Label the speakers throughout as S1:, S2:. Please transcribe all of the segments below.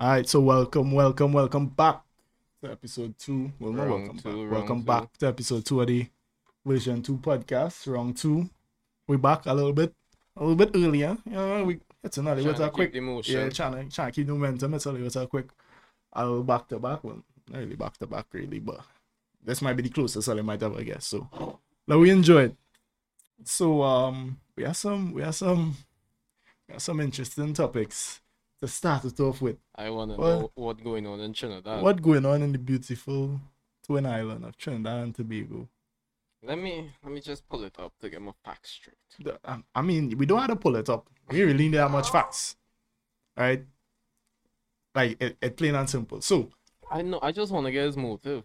S1: All right, so welcome, welcome, welcome back to episode two. Well, not welcome
S2: two,
S1: back. Welcome
S2: two.
S1: back to episode two of the version two podcast, round two. We're back a little bit, a little bit earlier. You know, we it's another
S2: to
S1: quick, yeah, trying to trying to keep the momentum. It's a little quick, a little back to back. Well, not really back to back, really, but this might be the closest I might ever get. So, now we enjoy it. So, um, we have some, we have some, we have some interesting topics to start it off with.
S2: I want to know what's going on in Trinidad.
S1: what going on in the beautiful twin island of Trinidad and Tobago?
S2: Let me let me just pull it up to get my facts straight.
S1: The- um, I mean, we don't have to pull it up. We really need that much facts, right? Like it, it plain and simple. So,
S2: I know. I just want to get his motive.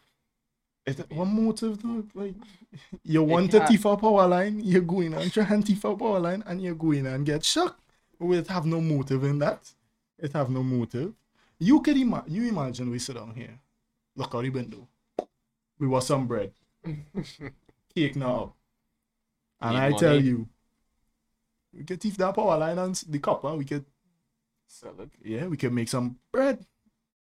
S1: Is that one motive though? Like you want to thief power line, you're going and try and thief a power line, and you're going and get shocked. It have no motive in that. It have no motive. You could ima- you imagine we sit down here, look out the window. We want some bread. cake now. And
S2: Need
S1: I tell you, we could thief that power line and the copper. We could,
S2: Sell it.
S1: yeah, we could make some bread.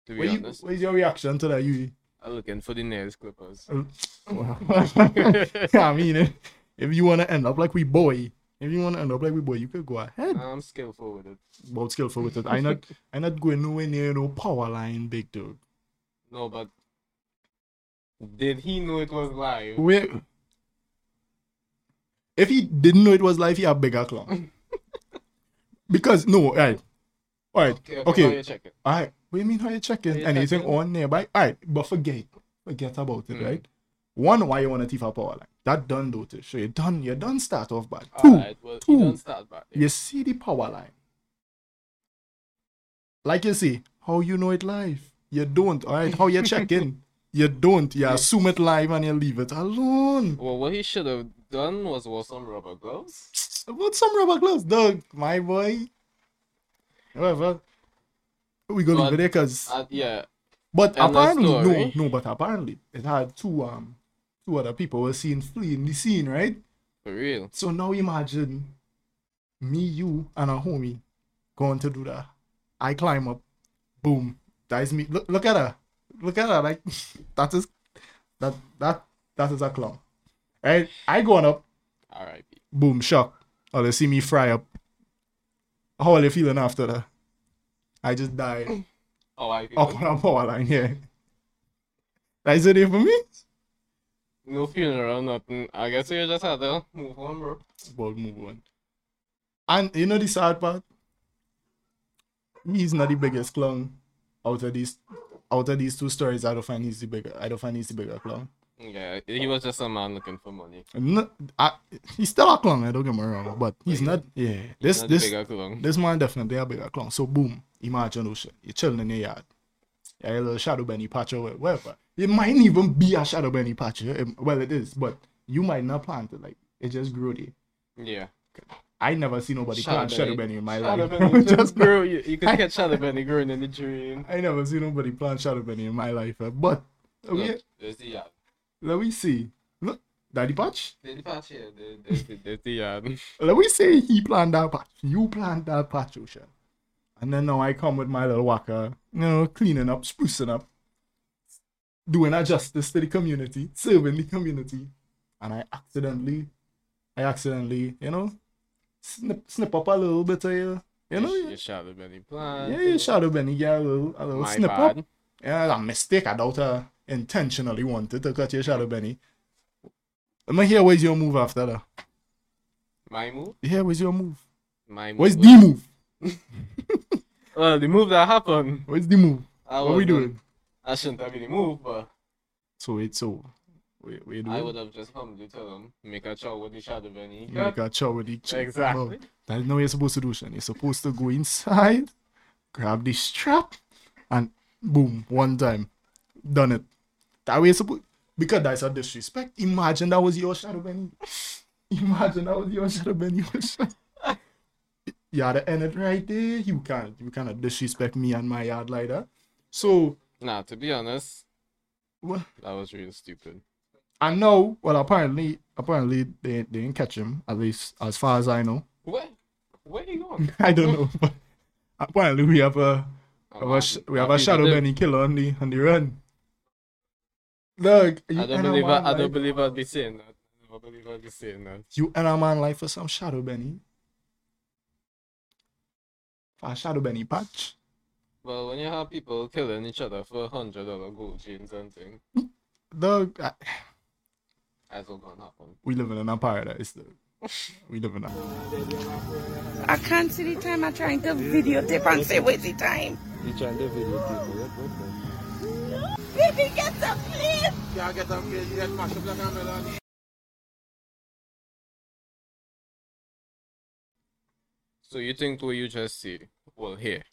S2: To be
S1: What you,
S2: honest,
S1: what's your reaction to that? You,
S2: I'm looking for the nails clippers.
S1: I mean, if, if you want to end up like we boy, if you want to end up like we boy, you could go ahead.
S2: I'm skillful with it.
S1: About skillful with it. I not, I not going nowhere near no power line, big dog.
S2: No, but did he know it was live?
S1: If he didn't know it was live, he had bigger clown. because no, right, all right,
S2: Okay,
S1: okay.
S2: Now you check it.
S1: Alright, what do you mean how you checking?
S2: How you
S1: Anything
S2: checking?
S1: on nearby? Alright, but forget. Forget about it,
S2: Mm.
S1: right? One, why you want to thief a power line? That done though so you done you done start off bad. Two,
S2: well,
S1: two.
S2: he don't start back.
S1: you see the power line. Like you see, how you know it live? You don't, alright? How you check in? You don't. You
S2: Yeah.
S1: assume it live and you leave it alone.
S2: Well, what he should have done was wear some rubber gloves.
S1: What some rubber gloves, dog, my boy. Whatever. We go leave it there because
S2: Uh, yeah,
S1: But
S2: End
S1: apparently, no, no. But apparently, it had two um two other people were seen fleeing the scene, right?
S2: for real.
S1: So now imagine me, you, and a homie going to do that. I climb up, boom. That is me. Look, look at her. Look at her. Like that is that that that is a clown, right? I going up,
S2: All right.
S1: boom, shock. Oh, they see me fry up. How are they feeling after that? I just died
S2: Oh, I
S1: up on a power line. Yeah. That is it for me.
S2: No funeral, nothing. I guess you just had to move on, bro.
S1: But move on. And you know the sad part? He's not the biggest clown out of these out of these two stories. I don't find he's the bigger. I don't find he's the bigger clown.
S2: Yeah, he was just a man looking for money.
S1: No, I, he's still a clown. I don't get me wrong, but he's not. Yeah, this
S2: Not
S1: this this man definitely a bigger clown. So boom, imagine oh Ocean. You're chilling in the yard. Yeah, a little shadow Benny patch or whatever. It might even be a shadow Benny patch. eh, Well, it is, but you might not plant it. Like it just grew there.
S2: Yeah.
S1: I never see nobody
S2: Shadow
S1: plant shadow
S2: Benny.
S1: In my
S2: Shadow
S1: life.
S2: Benny
S1: just
S2: grow. You, you could catch Shadow Benny growing in the dream.
S1: I never see nobody plant shadow Benny in my life. eh, But okay,
S2: Look, there's the yard.
S1: let me see. Look, Daddy Patch.
S2: The patch There's the, there's the yard.
S1: Let me say he plant that patch. You plant that patch, Ocean. And then now I come with my little whacker, you know, cleaning up, sprucing up, doing a justice to the community, serving the community. And I accidentally, I accidentally, you know, snip, snip up a little bit of you, you know,
S2: Your Shadow Benny plant.
S1: yeah, yeah, shadow Benny, yeah, a little, a little snip up. Yeah, a mistake. I doubt I intentionally wanted to cut your shadow, Benny. Let me hear where's your move after that.
S2: My move.
S1: Yeah, where's your move?
S2: My move.
S1: Where's the move?
S2: Well, uh, the move that happened.
S1: What's the move?
S2: I
S1: What we doing?
S2: I shouldn't have been the move, but
S1: So it's so. wait, wait.
S2: I would have just humbly tell him um, make a chow with the Shadow Benny.
S1: You make a chow with the ch-
S2: Exactly.
S1: No, that's not what you're supposed to do, Sean. You're supposed to go inside, grab the strap, and boom, one time, done it. That way you're supposed. Because that's a disrespect. Imagine that was your shadow, Benny. Imagine that was your shadow, Benny. you had to end it right there. You can't. You cannot disrespect me and my yard like that. So
S2: Nah, to be honest,
S1: What?
S2: that was really stupid.
S1: I know. Well, apparently, apparently they, they didn't catch him. At least as far as I know.
S2: Where? Where you going?
S1: I don't know. But apparently, we have a oh, We have a, sh- we have a shadow Benny killer on the on the run. Look, you
S2: I don't believe I, I don't believe I'd be saying that. I don't believe I'd be saying that.
S1: You and a man life for some shadow Benny. For a shadow Benny patch.
S2: Well, when you have people killing each other for a hundred dollar gold chains and things,
S1: Dog, I- uh,
S2: that's what gonna happen.
S1: we live in a paradise, though. We live in a.
S3: I can't see the time I'm trying to videotape and say wait the time.
S4: You trying to videotape me? What, what,
S3: Baby, get up, please.
S4: Can't get up here, you get mashed up like a melon.
S2: So you think what you just see, well, here,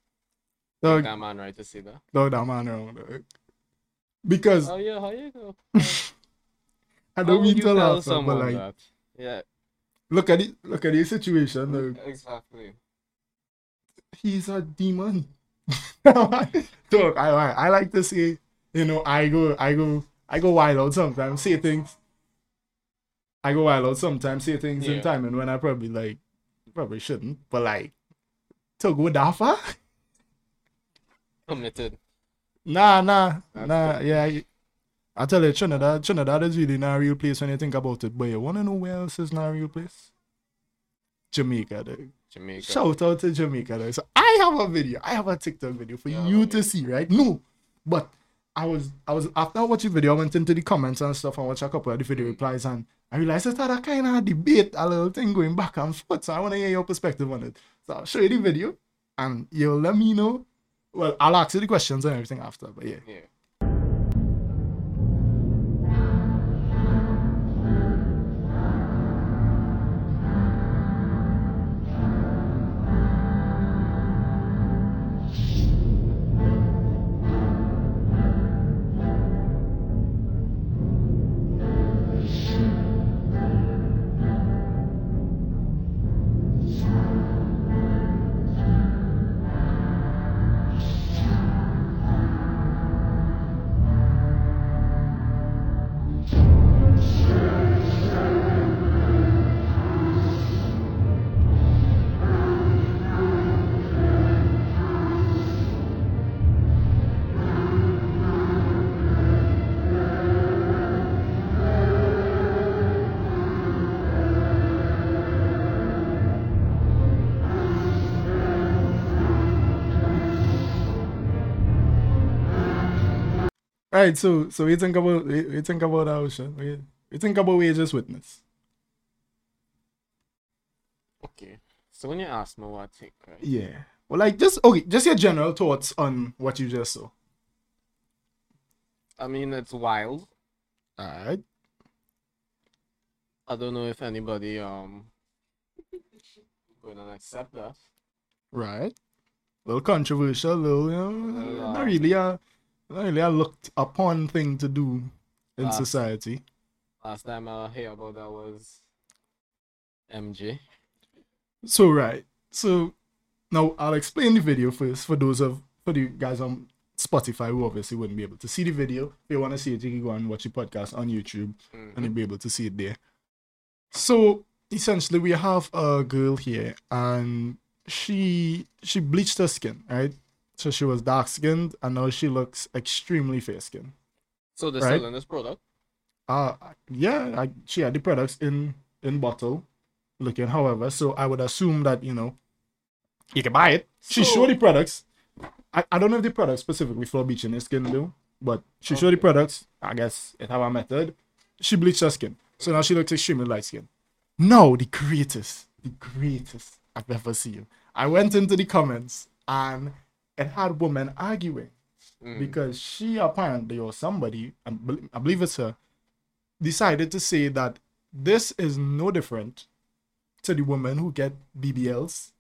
S1: Dog,
S2: that man right to see that?
S1: dog, that man wrong, dog. Because
S2: Oh yeah, how you go?
S1: I don't mean to
S2: tell
S1: laugh, but
S2: someone
S1: like,
S2: that? Yeah,
S1: look at it, look at the situation, dog.
S2: exactly.
S1: he's a demon. Dog, I, I I like to say, you know, I go I go I go wild out sometimes, say things. I go wild out sometimes, say things in time, and when I probably like probably shouldn't, but like to go that far?
S2: Committed.
S1: Nah, nah,
S2: That's
S1: nah. Yeah, I, I tell you, Trinidad, Trinidad is really not a real place when you think about it. But you wanna know where else is not a real place? Jamaica, dog.
S2: Jamaica.
S1: Shout out to Jamaica. Though. So I have a video. I have a TikTok video for
S2: Yeah,
S1: you to see, right? No, but I was I was after I watched the video, I went into the comments and stuff and watched a couple of the video replies and I realized that a kind of debate, a little thing going back and forth. So I want to hear your perspective on it. So I'll show you the video and you'll let me know. Well, I'll ask you the questions and everything after, but yeah.
S2: Yeah.
S1: Right, so so we think about we, we think about our ocean. We, we think about we just witness.
S2: Okay. So when you ask me what I think, right?
S1: Yeah. Well, like just okay, just your general thoughts on what you just saw.
S2: I mean, it's wild.
S1: Alright.
S2: I don't know if anybody um going to accept that.
S1: Right. A little controversial, a little, you know,
S2: Well,
S1: not
S2: uh,
S1: really a, not really a looked upon thing to do in
S2: Last-
S1: society.
S2: Last time I hear about that was MJ.
S1: So right. So now I'll explain the video first for those of for the guys on Spotify who obviously wouldn't be able to see the video. If you want to see it, you can go and watch the podcast on YouTube
S2: Mhm.
S1: and you'll be able to see it there. So essentially we have a girl here and she she bleached her skin, right? So she was dark skinned I know she looks extremely fair skinned.
S2: So they're
S1: Right.
S2: selling this product.
S1: Uh yeah, I, she had the products in in bottle looking however, so I would assume that, you know, you can buy it. She showed the products. I, I don't know if the products specifically for bleaching her skin though, but she showed the products. I guess it have a method. She bleached her skin. So now she looks extremely light skinned. No, the greatest, the greatest I've ever seen. I went into the comments and it had women arguing
S2: Mm.
S1: because she apparently or somebody, I bel- I believe it's her, decided to say that this is no different to the women who get BBLs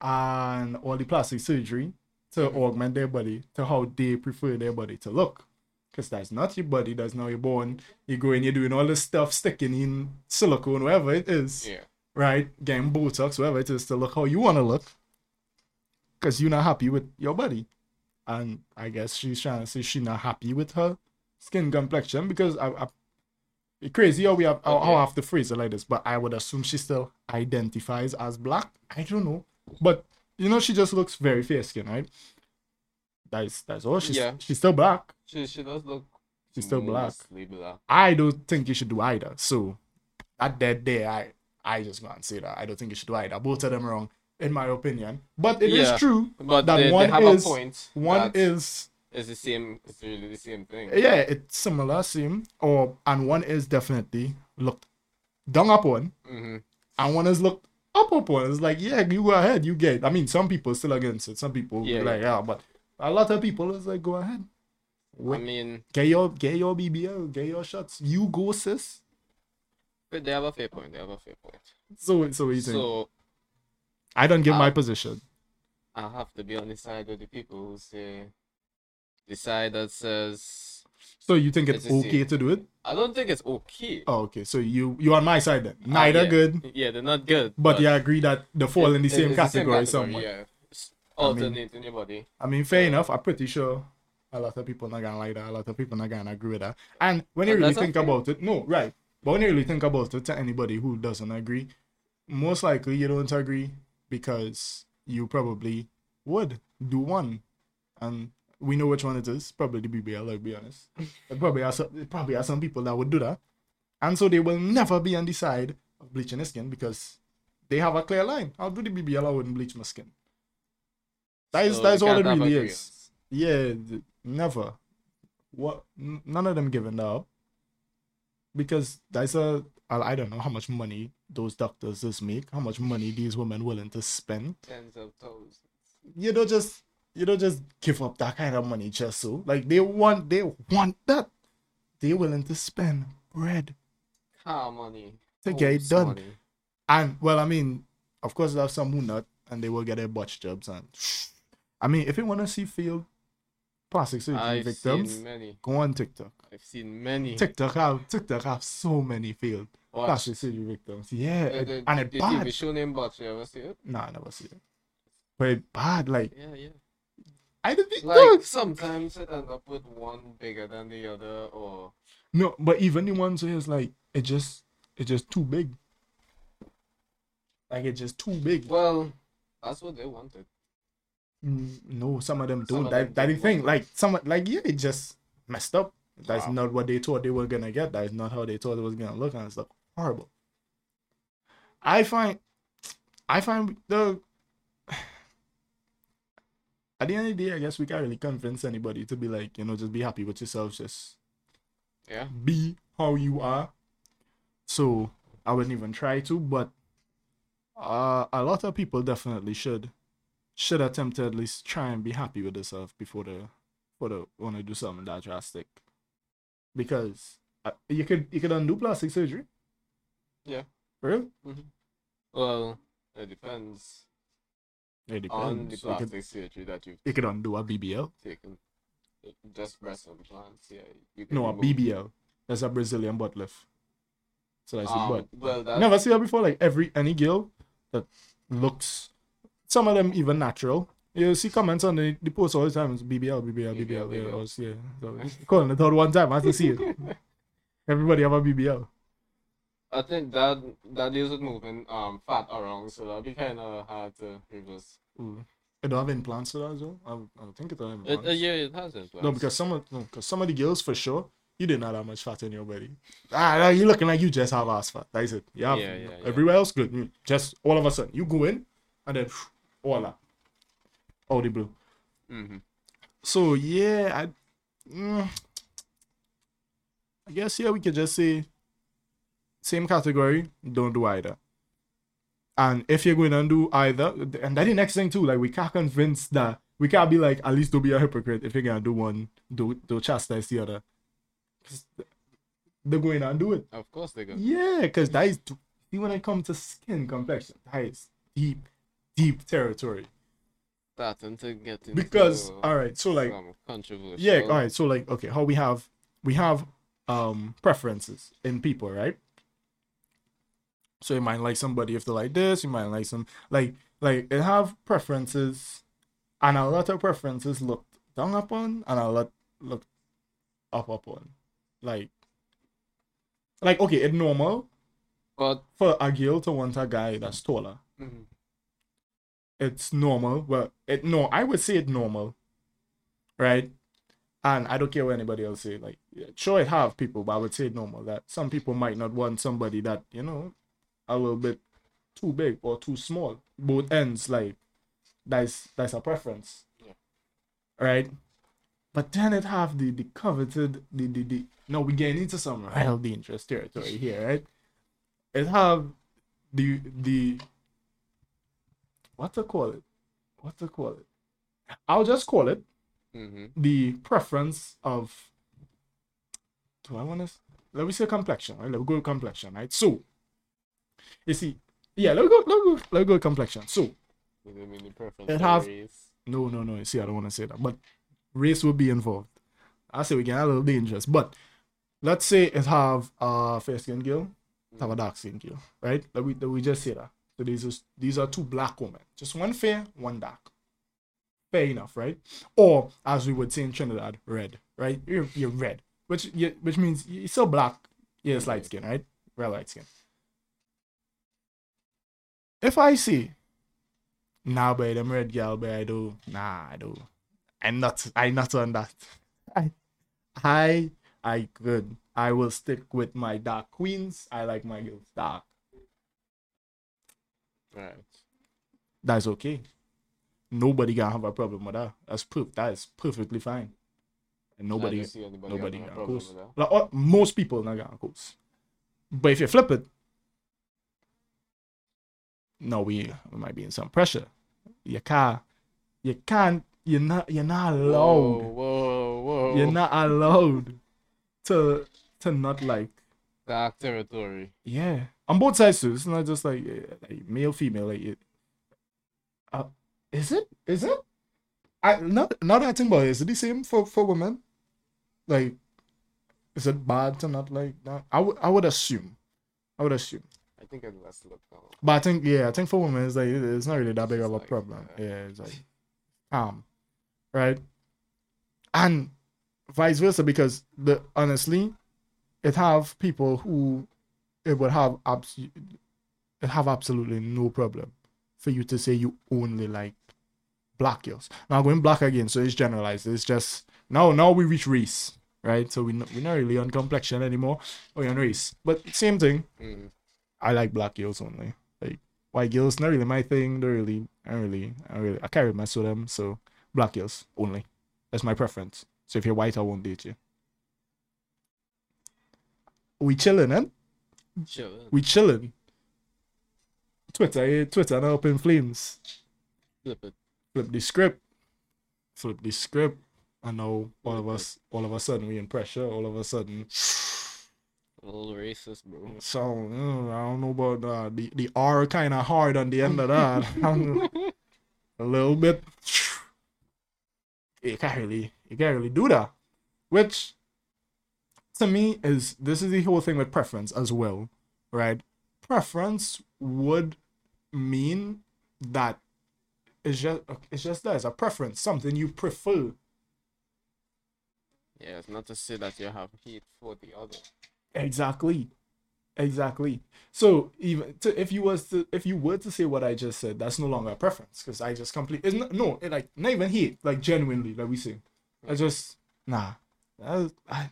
S1: and all the plastic surgery to augment their body to how they prefer their body to look. Because that's not your body, that's not your bone. You go and you're doing all this stuff, sticking in silicone, whatever it is
S2: Yeah.
S1: right? Getting Botox, whatever it is, to look how you want to look. Because you're not happy with your body. And I guess she's trying to say she's not happy with her skin complexion because I, I crazy how we have how,
S2: Okay.
S1: have to phrase it like this, but I would assume she still identifies as black. I don't know. But you know, she just looks very fair skin, right? That's that's all. She's
S2: Yeah.
S1: she's still black.
S2: She she does look
S1: She's still black.
S2: black.
S1: I don't think you should do either. So at that day, I I just gonna say that I don't think you should do either. Both of them wrong, in my opinion. But it is
S2: Yeah.
S1: true
S2: But
S1: that
S2: they,
S1: one
S2: they have
S1: is one is
S2: is the same. It's really the same thing.
S1: yeah, it's similar, same, or and one is definitely looked down upon,
S2: hmm
S1: and one is looked up upon. It's like yeah, you go ahead, you get. I mean, some people still against it. Some people
S2: Yeah,
S1: like yeah, but a lot of people is like go ahead.
S2: I mean,
S1: get your get your BBL, get your shots. You go, sis.
S2: but they have a fair point. They have a fair point.
S1: So so what you think?
S2: So
S1: I don't give my
S2: uh,
S1: position.
S2: I have to be on the side of the people who say the side that says
S1: So you think it's okay
S2: same.
S1: to do it?
S2: I don't think it's okay.
S1: Oh, okay. So you you on my side then?
S2: Uh,
S1: Neither
S2: yeah.
S1: good,
S2: Yeah, they're not good.
S1: but you agree that they fall in the
S2: it-
S1: same
S2: it's
S1: category somewhat.
S2: Yeah, It's
S1: I mean-
S2: alternating your body.
S1: I mean, fair enough. I'm pretty sure a lot of people not gonna like that. A lot of people not gonna agree with that. And when you really think
S2: okay.
S1: about it, no, right. But when you really think about it, to anybody who doesn't agree, most likely you don't agree because you probably would do one, and we know which one it is. Probably the BBL. Let's be honest. It probably are some, probably are some people that would do that, and so they will never be on the side of bleaching their skin because they have a clear line. I'll do the BBL. I wouldn't bleach my skin. That is
S2: So
S1: that is all it really is. Yeah, never. What? None of them giving that up because that's a, I don't know how much money those doctors just make. How much money these women willing to spend.
S2: Tens of thousands.
S1: You don't just you don't just give up that kind of money just so. Like they want they want that. They willing to spend bread
S2: Car money.
S1: to get it done.
S2: money.
S1: And well, I mean, of course, there's some who not, and they will get their botch jobs. And I mean, if you want to see failed plastic surgery
S2: I've
S1: victims, go on TikTok.
S2: I've seen many.
S1: TikTok have TikTok have so many failed
S2: Watch.
S1: plastic surgery victims. Yeah,
S2: The, the,
S1: and
S2: the
S1: it
S2: TV
S1: bad.
S2: show named Botch, you ever see it?
S1: Nah, I never see it. But it bad. Like
S2: Yeah, yeah.
S1: I don't think
S2: Like sometimes it end up with one bigger than the other, or
S1: no, but even the ones where it's like it just it just too big. Like it's just too big.
S2: well, that's what they wanted.
S1: Mm, No, some of them don't.
S2: of
S1: that
S2: them
S1: that the thing. Like some like yeah, it just messed up. That's
S2: Wow.
S1: not what they thought they were gonna get. That is not how they thought it was gonna look and stuff. Horrible. I find I find the at the end of the day, I guess we can't really convince anybody to be like, you know, just be happy with yourself, just
S2: Yeah.
S1: be how you are. So I wouldn't even try to, but uh, a lot of people definitely should should attempt to at least try and be happy with themselves before they before they want to do something that drastic. Because uh, you could you could undo plastic surgery.
S2: Yeah.
S1: For real?
S2: Well, it depends
S1: It
S2: on the
S1: depends. You could,
S2: plastic surgery that you've
S1: you could undo a BBL.
S2: taken. Just breast implants, yeah. You
S1: No, a BBL. That's a Brazilian butt lift. So that's
S2: Um,
S1: butt.
S2: well, that,
S1: Never see her before. Like every any girl that looks, some of them even natural. You see comments on the, the post all the time. It's BBL, BBL, BBL.
S2: BBL,
S1: yeah,
S2: BBL.
S1: I was- yeah. So, calling it out one time. I have to see it. Everybody have a BBL.
S2: I think that that deals with moving um fat around, so that'd be kind of hard to reverse.
S1: Ooh. It don't have implants for that as well. I, I don't think it don't
S2: It,
S1: implants.
S2: uh, yeah, it has implants.
S1: No, because some of no, because some of the girls for sure, you didn't have that much fat in your body. Ah, nah, you looking like you just have ass fat. That is it. You have
S2: Yeah, yeah, yeah.
S1: everywhere else good. Just all of a sudden you go in and then all that. All the blue.
S2: hmm
S1: So yeah, I, mm, I guess yeah we could just say same category. Don't do either. And if you're going to do either, and that's the next thing too. Like we can't convince that we can't be like at least don't be a hypocrite. If you're gonna do one, do do chastise the other. 'Cause They're going to do it.
S2: Of course they're go.
S1: Yeah, because that is see when it comes to skin complexion, that is deep, deep territory.
S2: Starting to get into
S1: Because all right, so like
S2: controversial.
S1: yeah, all right. So like, okay, how we have we have um preferences in people, right? So you might like somebody if they like this, you might like some like like it have preferences, and a lot of preferences looked down upon, and a lot looked up upon, like like okay, it's normal
S2: But
S1: for a girl to want a guy that's taller.
S2: mhm,
S1: It's normal. Well, it no, I would say it normal right? And I don't care what anybody else say. Like, sure, it have people, but I would say normal that some people might not want somebody that you know a little bit too big or too small. Both ends, like that's that's a preference,
S2: Yeah.
S1: right? But then it have the the coveted the the, the no we getting into some real dangerous territory here, right? It have the the what to call it? What to call it? I'll just call it
S2: Mm-hmm.
S1: the preference of do I want to let me say complexion right let me go with complexion right so you see yeah let me go let me go let me go complexion. So
S2: You know, mean the preference
S1: It have- no no no you see I don't want to say that but race will be involved. I say we get a little dangerous but let's say it have a fair skin girl have a dark skin girl right? Let we let we just say that. So these are these are two black women. Just one fair one dark. Fair enough right? Or as we would say in Trinidad red right? You're, you're red which you, which means you're still black. Yeah it's light skin right? Real light skin if I see nah boy them red girl boy I do nah I do I'm not I'm not on that I I I good I will stick with my dark queens I like my girls dark
S2: Right.
S1: that's okay. Nobody gonna have a problem with that. That's proof. That is perfectly fine. And
S2: I
S1: nobody,
S2: don't see anybody
S1: nobody
S2: having a
S1: gonna
S2: problem
S1: coast.
S2: with that.
S1: Like, uh, most people not gonna coast. But if you flip it, no, we, we might be in some pressure. You can't, you can't, you're not, you're not
S2: Whoa,
S1: allowed.
S2: whoa, whoa.
S1: You're not allowed to to not like
S2: Dark territory.
S1: Yeah, on both sides too. It's not just like, uh, like male, female. Like, it, uh, is it? Is it? I not not that I think about it. Is it the same for for women? Like, is it bad to not like that? I would I would assume. I would assume.
S2: I think it was look now.
S1: But I think yeah, I think for women it's like it's not really that big of a
S2: like,
S1: problem.
S2: uh,
S1: Yeah, it's like calm, right? And vice versa because the honestly, it have people who it would have abs it have absolutely no problem for you to say you only like black girls. Now going black again, so it's generalized. It's just now now we reach race, right? So we we're not really on complexion anymore. We're on race, but same thing.
S2: Mm.
S1: I like black girls only. Like white girls, not really my thing. They're really, I really, I really, I can't really mess with them. So black girls only. That's my preference. So if you're white, I won't date you. We chilling, eh?
S2: Sure.
S1: We chilling. Twitter, eh? Twitter now up in flames.
S2: Flip it.
S1: Flip the script. Flip the script. I know all of us, all of a sudden we in pressure. All of a sudden,
S2: A little racist, bro.
S1: so uh, I don't know about that. The the R kind of hard on the end of that. a little bit. You can't really, you can't really do that. Which, to me, is this is the whole thing with preference as well, right? Preference would mean that it's just it's just that it's a preference, something you prefer.
S2: Yeah, it's not to say that you have hate for the other.
S1: Exactly. Exactly. So even to, if you was to if you were to say what I just said, that's no longer a preference because I just complete. It's not, no, it like not even hate, like genuinely, like we say. I just nah. That, I,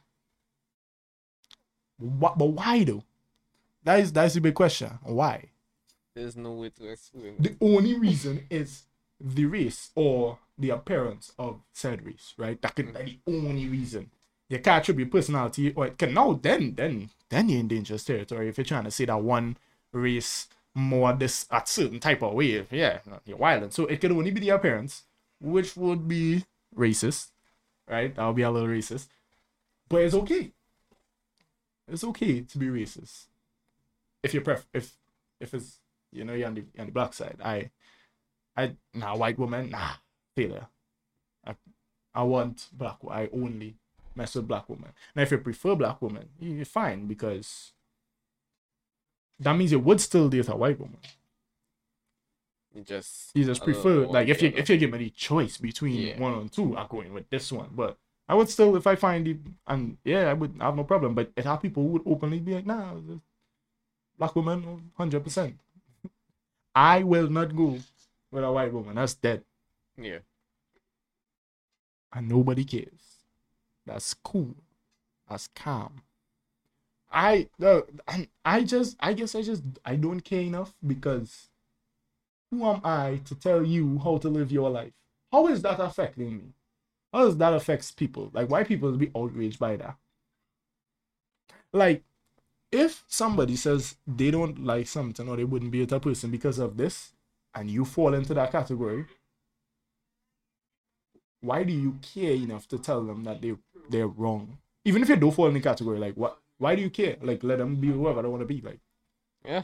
S1: what, but why though? That is that's the big question. Why?
S2: There's no way to explain.
S1: The only reason is the race or the appearance of said race, right? That could be the only reason. You can't attribute personality or it can now then then then you're in dangerous territory if you're trying to say that one race more this at certain type of way. Yeah, you're wild. So it can only be the appearance, which would be racist, right? That would be a little racist. But it's okay. It's okay to be racist. If you pref if if it's you know you're on the on the black side. I I nah white woman, nah, failure. I I want black I only mess with black woman. Now if you prefer black woman, you- you're fine because that means you would still date a white woman.
S2: You just
S1: You just prefer like if you
S2: the
S1: if you give me the choice between
S2: Yeah.
S1: one and two, I'm going with this one. But I would still if I find it and yeah, I would have no problem. But it have people who would openly be like, nah, black woman, hundred percent. I will not go with a white woman. That's dead.
S2: Yeah.
S1: and nobody cares. That's cool. That's calm. I no, um, I, just I guess I just I don't care enough because who am I to tell you how to live your life? How is that affecting me? How does that affect people? Like why people be outraged by that? Like if somebody says they don't like something or they wouldn't be a type person because of this, and you fall into that category, why do you care enough to tell them that they they're wrong? Even if you don't fall in the category, like what why do you care? Like let them be whoever they want to be. Like
S2: Yeah.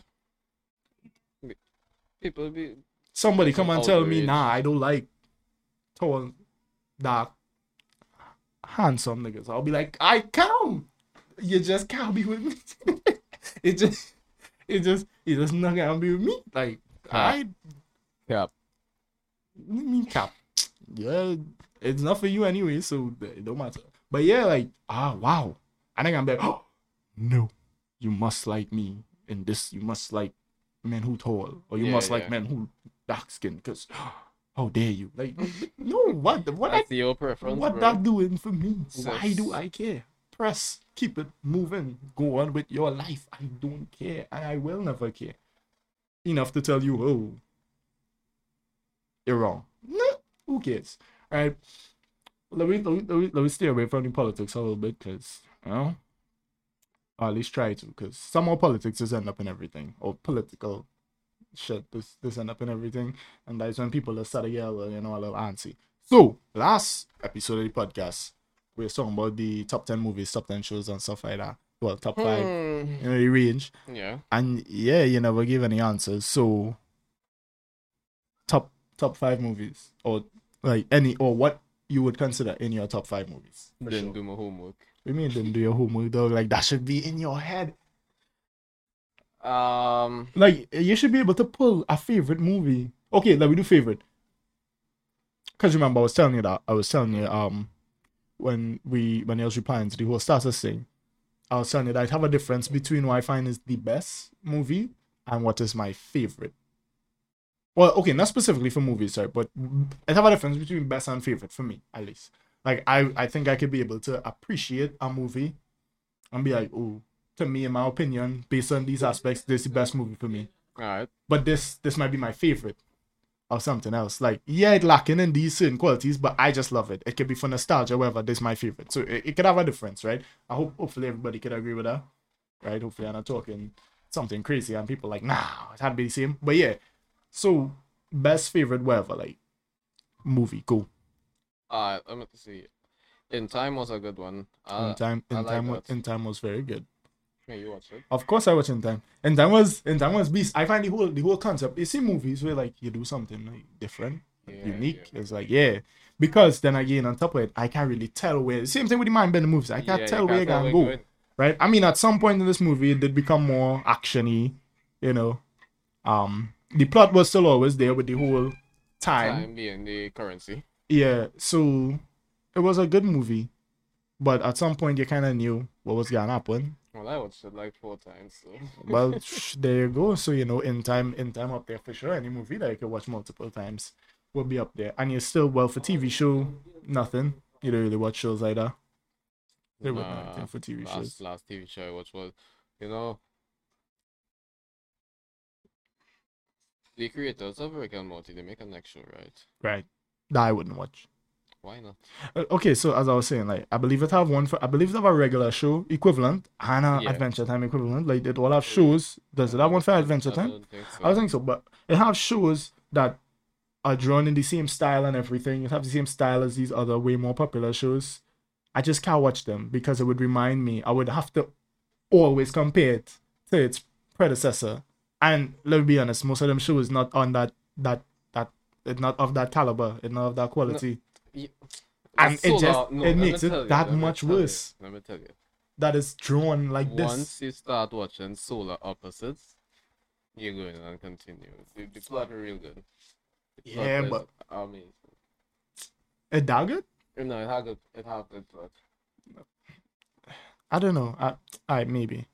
S2: People be
S1: somebody come and tell me,
S2: Outrage.
S1: nah, I don't like tall, dark, handsome niggas. I'll be like, I come. You just can't be with me. it just it just it just not gonna be with me. Like I do you mean cap? Yeah, it's not for you anyway, so it don't matter. But yeah, like, ah, wow. And then I'm like, oh, no, you must like me in this. You must like men who tall, or you
S2: Yeah,
S1: must like
S2: yeah.
S1: men who dark skin. Because how dare you? Like, no, what? What?
S2: That's
S1: that,
S2: your preference,
S1: what
S2: bro.
S1: that doing for me? Why do I care? Press, keep it moving, go on with your life. I don't care, and I will never care. Enough to tell you, oh, you're wrong. Nah, who cares? All right. Let me, let me, let me, let me stay away from the politics a little bit because, you know, or at least try to because some somehow politics just end up in everything or political shit this this end up in everything and that's when people just start to get a little, you know, a little antsy. So, last episode of the podcast, we're talking about the top 10 movies, top 10 shows, and stuff like that. Well, top five,
S2: Hmm.
S1: you know, the range.
S2: Yeah.
S1: And yeah, you never gave any answers. So top top five movies. Or like any or what you would consider in your top five movies. For
S2: Didn't
S1: sure.
S2: do my homework.
S1: What do you mean didn't do your homework though? Like that should be in your head.
S2: Um.
S1: Like you should be able to pull a favorite movie. Okay, let me do favorite. Cause remember I was telling you that I was telling you um when we when I was replying to the whole status thing, I was telling you that I have a difference between what I find is the best movie and what is my favorite. Well, okay, not specifically for movies, sorry, but I have a difference between best and favorite for me, at least. Like I, I think I could be able to appreciate a movie and be like, oh, to me, in my opinion, based on these aspects, this is the best movie for me.
S2: Alright.
S1: But this this might be my favorite or something else. Like, yeah, it lacking in these certain qualities, but I just love it. It could be for nostalgia, whatever. This is my favorite. So it, it could have a difference, right? I hope hopefully everybody could agree with that. Right? Hopefully I'm not talking something crazy and people like, nah, it had to be the same. But yeah. So best favorite, whatever, like movie, go.
S2: I'm going to see. In time was a good one. Uh,
S1: in time in
S2: I like
S1: time
S2: that.
S1: in time was very good.
S2: yeah, you watch it.
S1: Of course I watch in time. In time was in time was beast. I find the whole the whole concept. You see movies where like you do something like different,
S2: Yeah,
S1: unique.
S2: yeah.
S1: It's like yeah. Because then again on top of it, I can't really tell where same thing with the mind bending movies. I can't tell where
S2: can't
S1: you're
S2: tell
S1: gonna go.
S2: you're.
S1: Right? I mean at some point in this movie it did become more actiony, you know. Um the plot was still always there with the whole time.
S2: Time being the currency.
S1: Yeah, so it was a good movie. But at some point you kinda knew what was gonna happen.
S2: Well, I watched it like four times. So.
S1: well, there you go. So you know, in time, in time up there for sure. Any movie that you can watch multiple times will be up there. And you're still well for TV show, nothing. You don't really watch shows like that. There was
S2: Nah,
S1: nothing for TV
S2: last,
S1: shows.
S2: last TV show I watched was, you know, the creators of Rick and Morty. They make a next show, right?
S1: Right. That I wouldn't watch.
S2: Why not?
S1: Uh, okay, so as I was saying, like I believe it have one for I believe it have a regular show equivalent and a
S2: Yeah.
S1: Adventure Time equivalent. Like it all have shows. Does it have one for Adventure
S2: I
S1: Time?
S2: don't think so.
S1: I don't think so, but it have shows that are drawn in the same style and everything. It have the same style as these other way more popular shows. I just can't watch them because it would remind me. I would have to always compare it to its predecessor. And let me be honest, most of them shows not on that that that it's not of that caliber, it's not of that quality.
S2: Ye-
S1: And it
S2: so
S1: just-.
S2: No,
S1: it makes it
S2: you,
S1: that much
S2: tell you,
S1: worse.
S2: Let me tell you.
S1: That is drawn like this.
S2: Once you start watching Solar Opposites, you're going and continue. The, the plot is real good.
S1: Yeah,
S2: is
S1: but-
S2: amazing.
S1: It that good?
S2: No, it had good. It had good plot.
S1: I don't know. I, I maybe.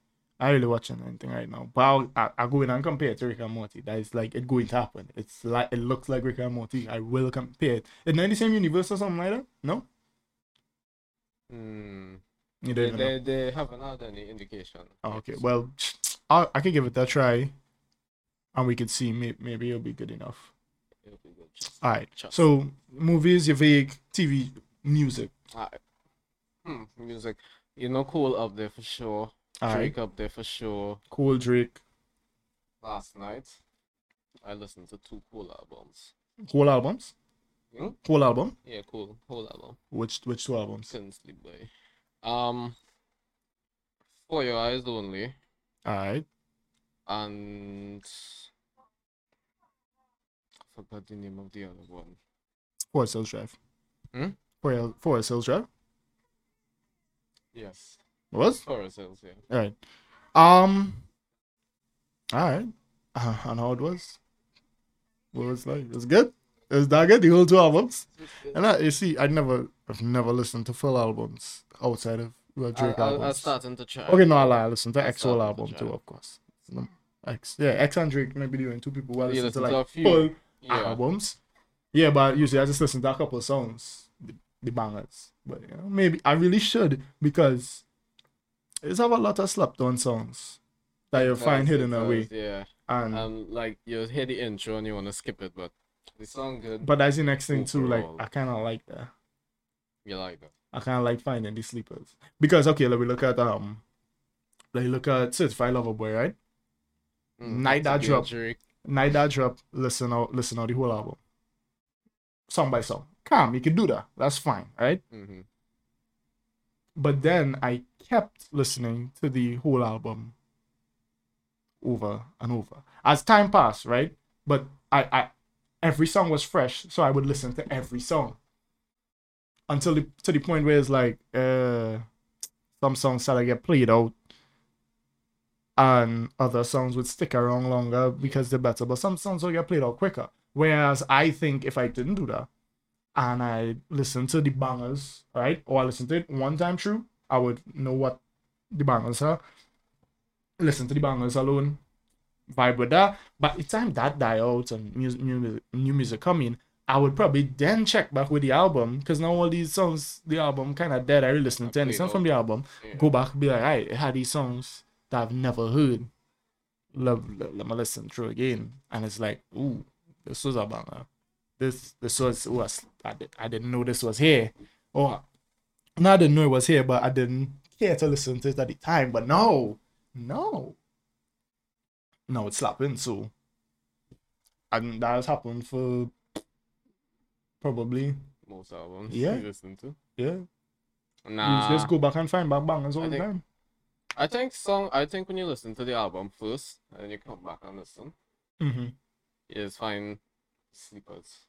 S1: I really watching anything right now, but I'll, I I go in and compare it to Rick and Morty. That is like it going to happen. It's like it looks like Rick and Morty. I will compare it. It's not in the same universe or something like that. No,
S2: Hmm.
S1: You don't
S2: They, they, they haven't had any indication.
S1: Oh, okay. Well, I I could give it a try, and we could see. Maybe, maybe it'll be good enough.
S2: It'll be good. Just-
S1: All right.
S2: just-
S1: So movies, your vague TV, music.
S2: Alright. Hmm, music. You know, Cole up there for sure.
S1: All right.
S2: Drake up there for sure.
S1: Cole Drake.
S2: Last night, I listened to two Cole albums.
S1: Cole albums.
S2: Hmm?
S1: Whole album.
S2: Yeah, cool. Whole album.
S1: Which which two albums?
S2: Couldn't sleep by. Um, For Your Eyes Only
S1: All right.
S2: and I forgot the name of the other one.
S1: Forest Hills Drive.
S2: Hmm?
S1: Forest Forest Hills Drive.
S2: Yes,
S1: What was?
S2: Forest Hills. Yeah.
S1: All right. Um. All right. Uh, and how it was? What was it like? It was good. It was that good. The whole two albums. And I, you see, I never, I've never listened to full albums outside of well,
S2: I,
S1: Drake
S2: I, I
S1: albums.
S2: started to try.
S1: Okay, no, I lie. I listened to
S2: I
S1: X whole
S2: started to
S1: album too, of course. X, yeah, X and Drake maybe doing two people.
S2: You
S1: listen to
S2: listen to
S1: like
S2: few.
S1: full
S2: Yeah.
S1: albums. Yeah, but usually I just listen to a couple of songs, the, the bangers. But you know, maybe I really should because it's have a lot of slept on songs that you
S2: It
S1: find hidden
S2: it
S1: away.
S2: Yeah.
S1: And
S2: Um, like you hear the intro and you want to skip it, but the song good.
S1: but that's the next thing too. Like I kind of like that.
S2: you like that.
S1: I kind of like finding these sleepers because okay, let me look at um, let me look at Certified Lover Boy, right?
S2: Mm,
S1: Night That Drop.
S2: Drake.
S1: Night that drop, listen out, listen out the whole album, song by song. Calm, you can do that. That's fine, right?
S2: Mm-hmm.
S1: But then I kept listening to the whole album over and over as time passed, right? But I, I every song was fresh, so I would listen to every song until the, to the point where it's like uh, some songs started to get played out, and other songs would stick around longer because they're better. But some songs will get played out quicker. Whereas I think if I didn't do that, and I listen to the bangers, right? Or I listen to it one time through, I would know what the bangers are. Listen to the bangers alone, vibe with that. But the time that die out and music, new music, new music come in, I would probably then check back with the album because now all these songs, the album kind of dead. I really listen to any song from the album.
S2: Yeah.
S1: Go back, be like, I it had these songs that I've never heard. Love, let, let me listen through again, and it's like, ooh, this was a banger this this was was I, did, I didn't know this was here or no I didn't know it was here but I didn't care to listen to it at the time but no no no it's slapping so and that has happened for probably
S2: Most albums.
S1: Yeah.
S2: You listen to.
S1: yeah
S2: Nah.
S1: you just go back and find back bangers all
S2: I
S1: the
S2: think-
S1: time
S2: I think song. I think when you listen to the album first and then you come back and listen,
S1: mm-hmm.
S2: you just find sleepers.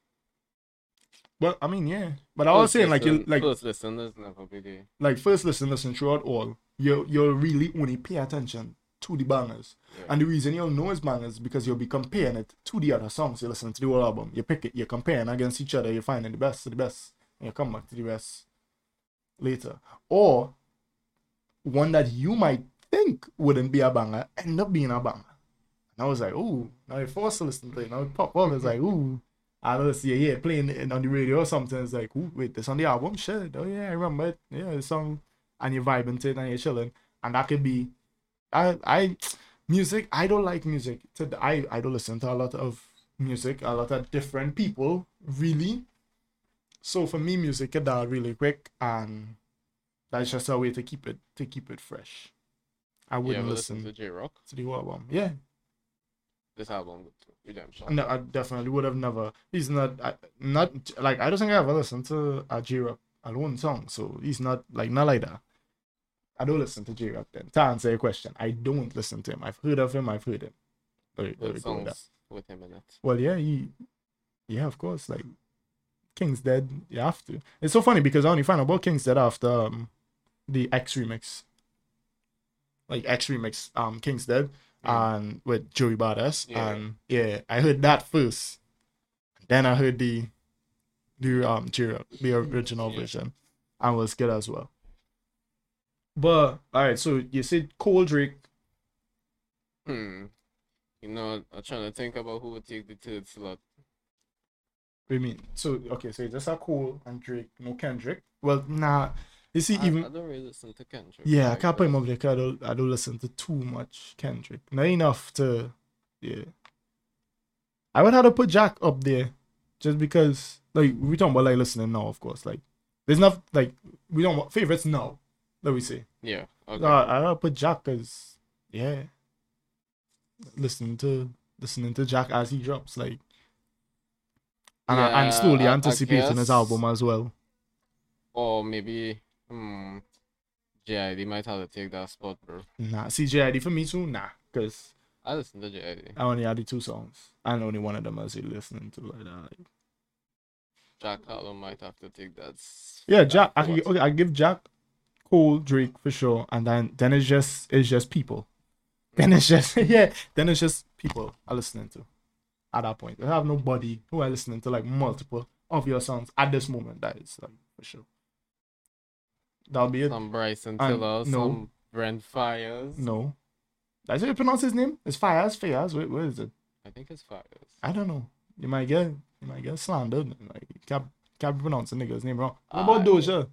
S1: But I mean yeah but I was saying like you like
S2: first listen is never be there.
S1: like first listen listen throughout all you you'll really only pay attention to the bangers
S2: Yeah.
S1: And the reason you'll know it's bangers is because you'll be comparing it to the other songs you listen to the whole album. You pick it, you're comparing against each other, you're finding the best of the best, and you come back to the rest later. Or one that you might think wouldn't be a banger end up being a banger. And I was like, ooh, now you're forced to listen to it. Now it pop up, it's like, ooh. I don't see yeah, playing it on the radio or something. It's like, ooh, wait, this on the album? Shit. Oh yeah, I remember it. Yeah, the song and you're vibing to it and you're chilling. And that could be I I music i don't like music to i i don't listen to a lot of music a lot of different people really so for me music get that really quick and that's just a way to keep it to keep it fresh i wouldn't listen
S2: listen to Jay Rock?
S1: to the album yeah
S2: This album. Redemption.
S1: no, i definitely would have never he's not I, not like i don't think i ever listened to a Jay Rock alone song so he's not like not like that i don't listen to Jay Rock then to answer your question i don't listen to him i've heard of him i've heard him There- there
S2: Good
S1: we go that.
S2: songs with him in it.
S1: Well, yeah, he, yeah, of course. Like, King's Dead, you have to. It's so funny because I only found out about King's Dead after um, the X remix, like X remix, um, King's Dead, and with Joey Badass,
S2: Yeah.
S1: and yeah, I heard that first. Then I heard the, the um, J- the original
S2: Yeah.
S1: version, and was good as well. But all right, so you said Cole Drake.
S2: Hmm. You know, I'm trying to think about who would take the third slot.
S1: What do you mean? So okay, so you just a Cole and Drake, no Kendrick. Well, nah, You see,
S2: I,
S1: even
S2: I don't really listen to Kendrick.
S1: yeah, I can't put him
S2: that.
S1: up there 'cause I don't, I don't listen to too much Kendrick. Not enough to, yeah. I would have to put Jack up there, just because like we talking about like listening now, of course. Like there's not like we don't want favorites now. Let me say.
S2: Yeah. Okay.
S1: No, I gotta put Jack because yeah, listening to listening to Jack as he drops like, and I, and
S2: Yeah,
S1: slowly
S2: I- I
S1: anticipating his album as well.
S2: or maybe hmm, JID might have to take that spot, bro.
S1: Nah, CJID for me too. Nah, because
S2: I listen to JID.
S1: I only the two songs, and only one of them I was really listening to like that. Like,
S2: Jack Harlow might have to take that.
S1: yeah, Jack. I can, okay, I give Jack, Cole, Drake for sure, and then then it's just it's just people. Then it's just yeah. Then it's just people I listening to. At that point, I have nobody who I listening to like multiple of your songs at this moment. That is like for sure. That'll be it.
S2: Some Bryson Tiller,
S1: no.
S2: some Brent Faiyaz.
S1: No, that's how you pronounce his name. It's Fires, Fires. Wait, where is it?
S2: I think it's Fires.
S1: I don't know. You might get you might get slandered. Like you can't can't pronounce a nigga's name wrong. What about Doja?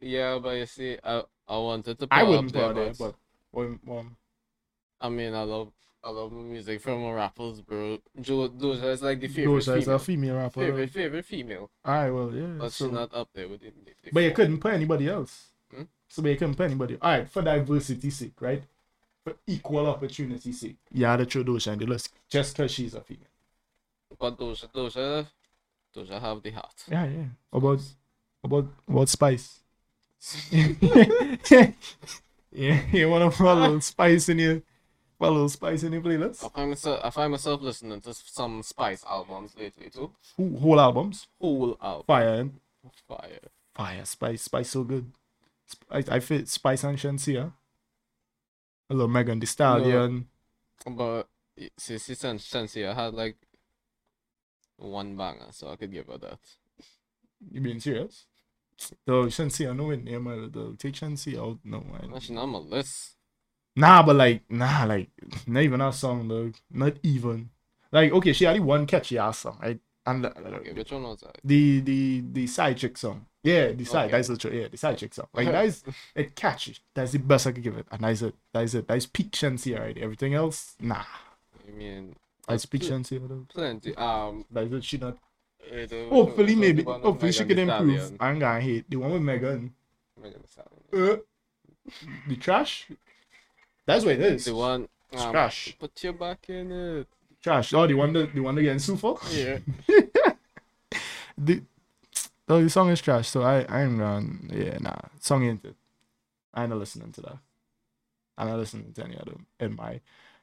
S2: Yeah, but you see, I I wanted to.
S1: I wouldn't
S2: up
S1: put there,
S2: but
S1: one. Um,
S2: I mean, I love I love music from rappers, bro. Jo Doja is like the favorite
S1: Doja is a female rapper.
S2: favorite favorite female,
S1: Alright, well, yeah.
S2: but
S1: so-
S2: she's not up there with it.
S1: But you couldn't put anybody else.
S2: Hmm?
S1: So but you couldn't put anybody. All right, for diversity sake, right? For equal opportunity sake, had to throw Doja in the list just because she's a female.
S2: But Doja, Doja, Doja have the heart.
S1: Yeah, yeah. About about about Spice. yeah, you want to put a little spice in put a little spice in your playlist.
S2: I find myself I find myself listening to some Spice albums lately too.
S1: Who- Whole albums,
S2: Whole album,
S1: fire eh?
S2: fire.
S1: fire, spice, spice, so good. I, I fit Spice and Shenseea. A little Megan Thee Stallion.
S2: But y- see, see, since since I had like one banger, so I could give her that.
S1: You being serious? Though Shenseea, no in man. Though take Shenseea out, no man.
S2: That's not on my list.
S1: Nah, but like, nah, like, not even a song, though. Not even. Like, okay, she had one catchy ass song, right? And uh,
S2: Okay, which one was that?
S1: the the the side chick song. Yeah, the side.
S2: Okay.
S1: That's the yeah, the side chick song. Like that is it catchy. That's the best I could give it. And that is it. That is it. That is peak Shenseea already. Everything else, nah.
S2: I mean,
S1: That's peak
S2: pl-
S1: Shenseea though.
S2: plenty. Um,
S1: That is it. She not.
S2: eh, the-
S1: Hopefully,
S2: the-
S1: maybe.
S2: the
S1: Hopefully, she can improve. I'm gonna hate the one with Megan.
S2: Megan
S1: Uh, the trash. That's what it is.
S2: The one. Um,
S1: trash.
S2: Put your back in it.
S1: Trash. Oh, the one that the one getting sued for.
S2: Yeah.
S1: the oh, the song is trash. So I I ain't gonna yeah nah song ain't it. I ain't not listening to that. I'm not listening to any other in my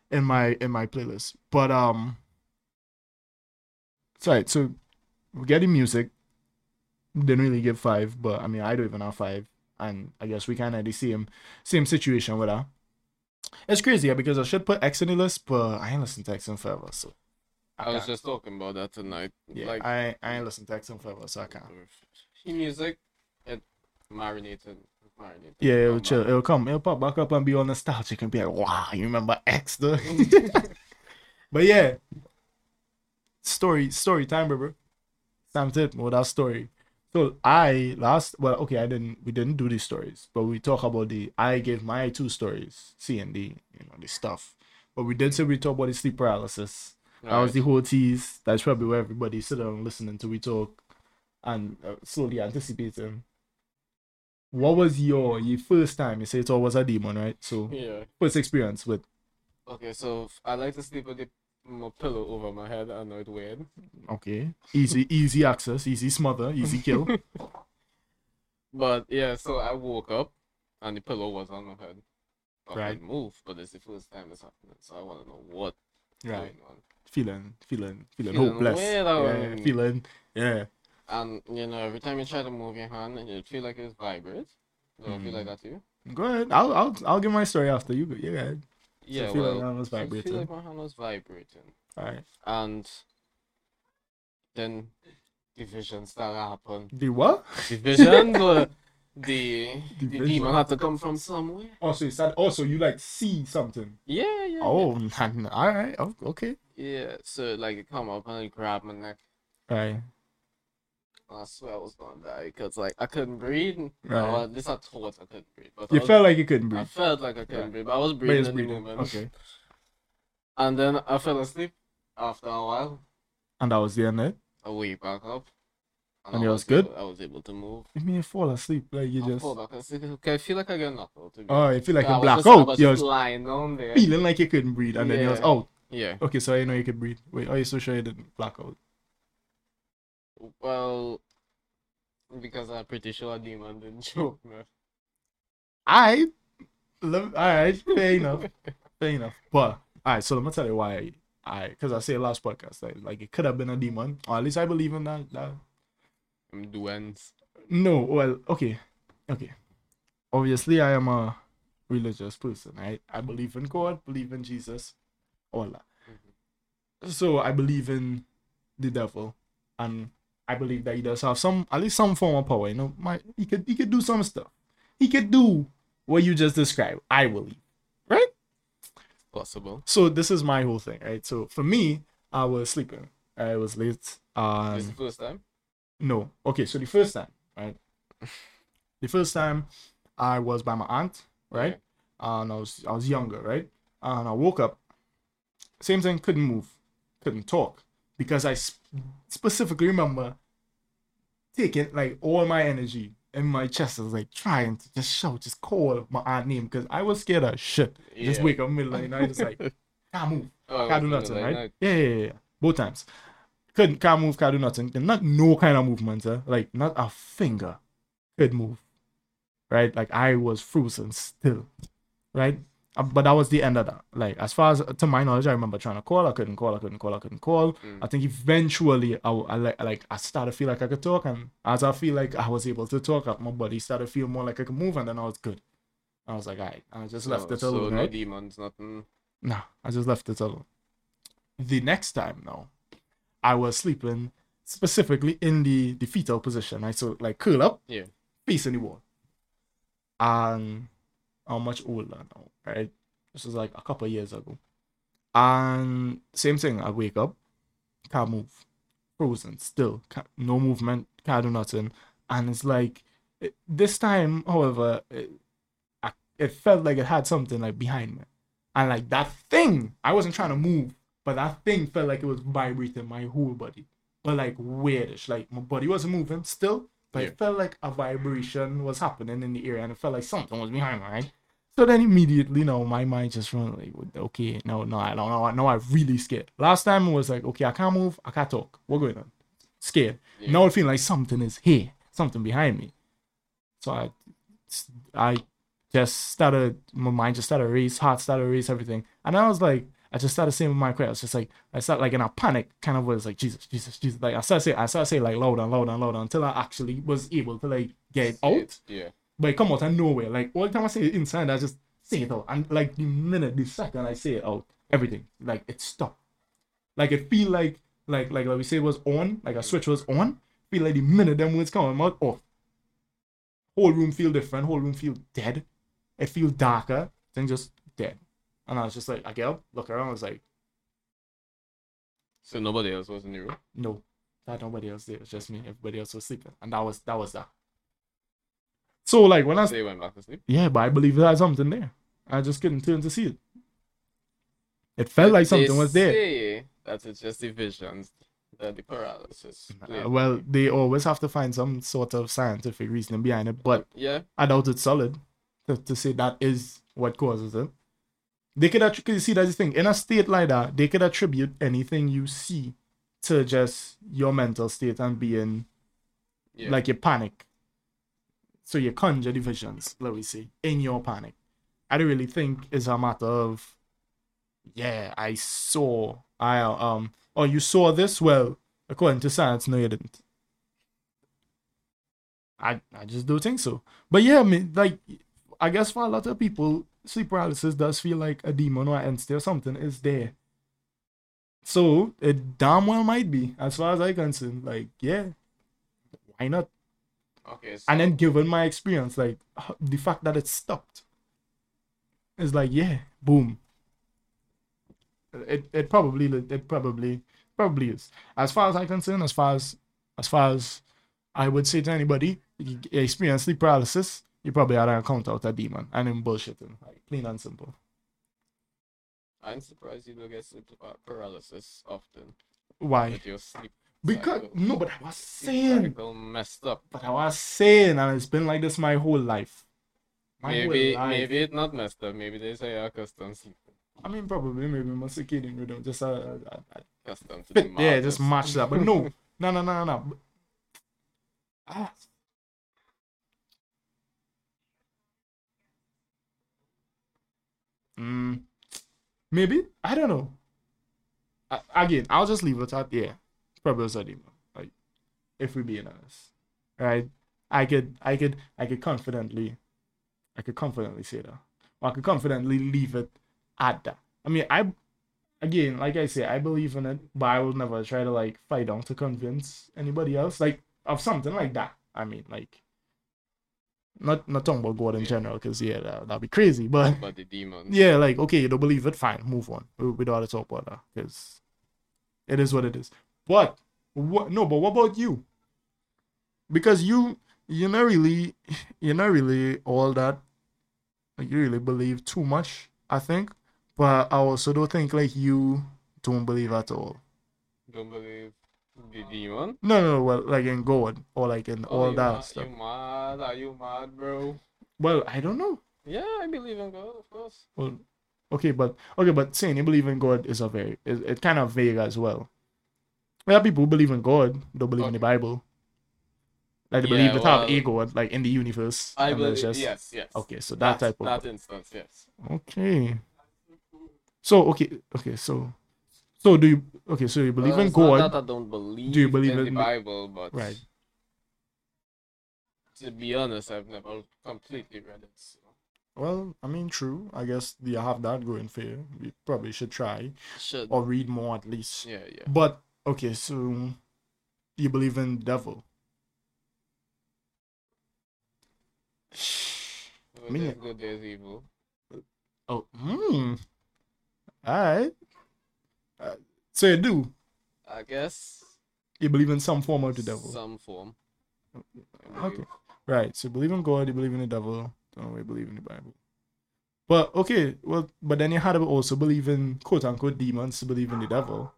S1: in my in my playlist. But um, it's alright. So we get the music. Didn't really give five, but I mean I don't even have five, and I guess we kind of the same same situation with her. It's crazy yeah, because I should put X in the list, but I ain't listened to X in forever, so
S2: I was just talking about that tonight.
S1: yeah
S2: like
S1: I I ain't listened to X in forever, so I can't.
S2: Music, it marinated, marinated.
S1: Yeah, it'll
S2: come
S1: chill.
S2: back.
S1: It'll come. It'll pop back up and be all nostalgic and be like, wow, you remember X, though? but yeah, story, story time, bro. Time tip with our story. So I last, well, okay, I didn't, we didn't do these stories, but we talk about the. I gave my two stories, C and D, you know, the stuff. But we did say we talk about the sleep paralysis. That was the whole tease. That's probably where everybody sit down listening to we talk and uh, slowly anticipating. What was your your first time? You say it all was a demon, right? So
S2: Yeah.
S1: first experience with
S2: Okay, so I like to sleep with the my pillow over my head. I know it's weird.
S1: okay, easy easy access, easy smother, easy kill.
S2: But yeah, so I woke up and the pillow was on my head. I
S1: Right.
S2: could move, but it's the first time it's happening, so I want to know what
S1: right,
S2: going on.
S1: feeling feeling feeling
S2: Feeling
S1: hopeless.
S2: weird,
S1: Yeah,
S2: um,
S1: feeling yeah.
S2: And you know, every time you try to move your hand, it feel like it's vibrate. Do I feel like
S1: Mm.
S2: that too?
S1: Go ahead. I'll I'll I'll give my story after you. go. Yeah,
S2: Yeah,
S1: like
S2: well,
S1: hand was
S2: so I
S1: vibrating.
S2: feel like my hand was vibrating,
S1: All right.
S2: and then divisions that happen.
S1: The what?
S2: The vision, the the,
S1: The
S2: demon had to come from somewhere.
S1: Oh, also, you said also oh, you like see something.
S2: Yeah, yeah.
S1: Oh, man. all right. Oh, okay.
S2: Yeah, so like it come up and it grab my neck,
S1: All right.
S2: I swear I was gonna die because like I couldn't breathe.
S1: Right.
S2: No, at least I thought I couldn't breathe. But
S1: You
S2: was-
S1: felt like you couldn't breathe.
S2: I felt like I couldn't
S1: Yeah.
S2: breathe, but I was breathing in the moment.
S1: Okay.
S2: And then I fell asleep after a while.
S1: And that was the end, eh?
S2: I wake back up.
S1: And
S2: I
S1: you was good?
S2: Able, I was able to move.
S1: You mean you fall asleep? Like you
S2: I
S1: just.
S2: fall back asleep. Okay, I feel like I get knocked out. to
S1: Oh, you feel like
S2: Yeah, I
S1: you black out.
S2: was
S1: You
S2: just
S1: was
S2: lying down there.
S1: feeling like you couldn't breathe, and then you was out.
S2: Yeah.
S1: Okay, so I know you could breathe. Wait, are you so sure you didn't black out?
S2: Well, because I'm pretty sure a demon didn't choke me.
S1: I love. All right, fair enough. fair enough. But all right, so let me tell you why. I because I say last podcast like, like it could have been a demon, or at least I believe in that. that.
S2: I'm duens.
S1: No, well, okay, okay. Obviously, I am a religious person. Right? I believe in God, believe in Jesus, all that. Mm-hmm. So I believe in the devil, and I believe that he does have some, at least some form of power. You know, my he could he could do some stuff. He could do what you just described. I believe, right?
S2: Possible.
S1: So this is my whole thing, right? So for me, I was sleeping. I was late.
S2: This
S1: Um,
S2: is the first time.
S1: no. Okay, so the first time, right? the first time I was by my aunt, right? And I was I was younger, right? And I woke up. Same thing, couldn't move, couldn't talk because I sp- specifically remember taking like all my energy in my chest. I was like trying to just shout, just call my aunt name because I was scared of shit. Just wake up middle of the night, just like can't move.
S2: Oh,
S1: Can't do nothing,
S2: like
S1: right? Yeah, yeah, yeah, yeah. Both times. Couldn't can't move, can't do nothing. Not no kind of movement, eh? like not a finger could move. Right? Like I was frozen still. Right? Uh, But that was the end of that. Like as far as to my knowledge, I remember trying to call, I couldn't call, I couldn't call, I couldn't call.
S2: Mm.
S1: I think eventually I, I like I started to feel like I could talk, and as I feel like I was able to talk, uh, my body started to feel more like I could move, and then I was good. I was like, alright, I just left
S2: Oh,
S1: it
S2: so
S1: alone.
S2: no
S1: right?
S2: demons, nothing.
S1: Nah, I just left it alone. The next time now, I was sleeping specifically in the, the fetal position. right? so like curl up,
S2: Yeah.
S1: facing the wall. And I'm much older now, right? This was like a couple years ago. And same thing, I wake up, can't move, frozen, still, no movement, can't do nothing. And it's like, it, this time, however, it, I, it felt like it had something like behind me. And like that thing, I wasn't trying to move, but that thing felt like it was vibrating my whole body. But like weirdish. Like my body wasn't moving still, but
S2: Yeah.
S1: it felt like a vibration was happening in the area and it felt like something was behind me, right? So then immediately, no, my mind just run like, okay, no, no, I don't know. No, I'm really scared. Last time it was like, okay, I can't move, I can't talk. What going on? Scared.
S2: Yeah.
S1: Now I feel like something is here, something behind me. So I, I just started, my mind just started race, heart started race, everything. And I was like, I just started saying with my prayer, I was just like, I started like in a panic kind of was like, Jesus, Jesus, Jesus. Like I started saying, I started saying like louder and louder and louder until I actually was able to like get it out.
S2: Yeah.
S1: But it come out of nowhere. Like all the time I say it inside, I just say it out. And like the minute, the second I say it out, everything, like it stopped. Like it feel like like like like we say it was on, like a mm. switch was on. Feel like the minute them words come out off. Whole room feel different, whole room feel dead. It feel darker, then just dead. And I was just like, I get up, look around, I was like,
S2: So nobody else was in the room.
S1: no, that nobody else there. It was just me. Everybody else was sleeping. And that was that was that. So like when I
S2: you went back to sleep.
S1: Yeah, but I believe there had something there. I just couldn't turn to see it. It felt like something
S2: They
S1: was there.
S2: Say that it's just the visions, the paralysis.
S1: Uh, well, they always have to find some sort of scientific reasoning behind it, but
S2: yeah,
S1: I doubt it's solid to, to say that is what causes it. They could attribute, see that's the thing. In a state like that, they could attribute anything you see to just your mental state and being
S2: yeah.
S1: like you panic. So you conjure the visions, let me say, in your panic. I don't really think it's a matter of, yeah, I saw, I um, oh, you saw this? Well, according to science, no, you didn't. I I just don't think so. But yeah, I mean, like, I guess for a lot of people, sleep paralysis does feel like a demon or an entity or something is there. So it damn well might be, as far as I'm concerned. Like, yeah, why not?
S2: okay. So
S1: And then given my experience, like the fact that it stopped, it's like yeah, boom. It it probably it probably probably is. As far as I'm concerned, as far as as far as I would say to anybody, experience sleep paralysis, you probably had an encounter with a demon and him bullshitting. Like plain and simple.
S2: I'm surprised you don't get sleep paralysis often.
S1: Why?
S2: With your sleep
S1: Because
S2: cycle.
S1: no, but I was saying,
S2: messed up.
S1: but I was saying, and it's been like this my whole life. My
S2: maybe
S1: whole life.
S2: maybe it's not messed up. Maybe they say you're accustomed sleeping.
S1: I mean, probably maybe my circadian rhythm just uh, uh, uh,
S2: Accustomed to the
S1: yeah, just match that. But no, no, no, no, no, no. But- Ah. Mm, maybe I don't know. I, again, I'll just leave it at yeah. Probably was a demon. Like, if we're being honest, right? I could, I could, I could confidently, I could confidently say that. Or I could confidently leave it at that. I mean, I again, like I say, I believe in it, but I will never try to like fight on to convince anybody else, like of something like that. I mean, like not not talking about God in
S2: Yeah.
S1: general, because yeah, that, that'd be crazy. But
S2: But the demons.
S1: yeah, like okay, you don't believe it, fine, move on. We, we don't have to talk about that because it is what it is. But what? No, but what about you? Because you you're not really you're not really all that. Like you really believe too much, I think. But I also don't think like you don't believe at all.
S2: Don't believe the demon.
S1: No, no, no, well, like in God or like in
S2: Oh,
S1: all that
S2: mad,
S1: stuff.
S2: You mad? Are you mad, bro?
S1: Well, I don't know.
S2: Yeah, I believe in God, of course.
S1: Well, okay, but okay, but saying you believe in God is a very it, it kind of vague as well. There are people who believe in God, don't believe in the Bible. Like they
S2: Yeah,
S1: believe they have a
S2: well,
S1: God, like in the universe.
S2: I believe.
S1: just-
S2: Yes, yes.
S1: Okay, so that type of
S2: that instance, yes.
S1: okay. So okay, okay, so so do you okay? So you believe
S2: Well,
S1: in
S2: it's not
S1: God,
S2: that I don't believe.
S1: Do you believe
S2: in
S1: in
S2: the Bible? But
S1: right?
S2: to be honest, I've never completely read it. So.
S1: Well, I mean, true. I guess you have that going for you. You probably should try
S2: Should.
S1: or read more at least.
S2: Yeah, yeah.
S1: But okay, so you believe in devil?
S2: Well,
S1: mean-
S2: there's good, there's evil.
S1: Oh, hmm. All right. Uh, so you do.
S2: I guess.
S1: You believe in some form of the devil.
S2: Some form.
S1: Okay. Right. So you believe in God. You believe in the devil. Don't really believe in the Bible. But okay, well, but then you had to also believe in quote unquote demons to believe in the devil.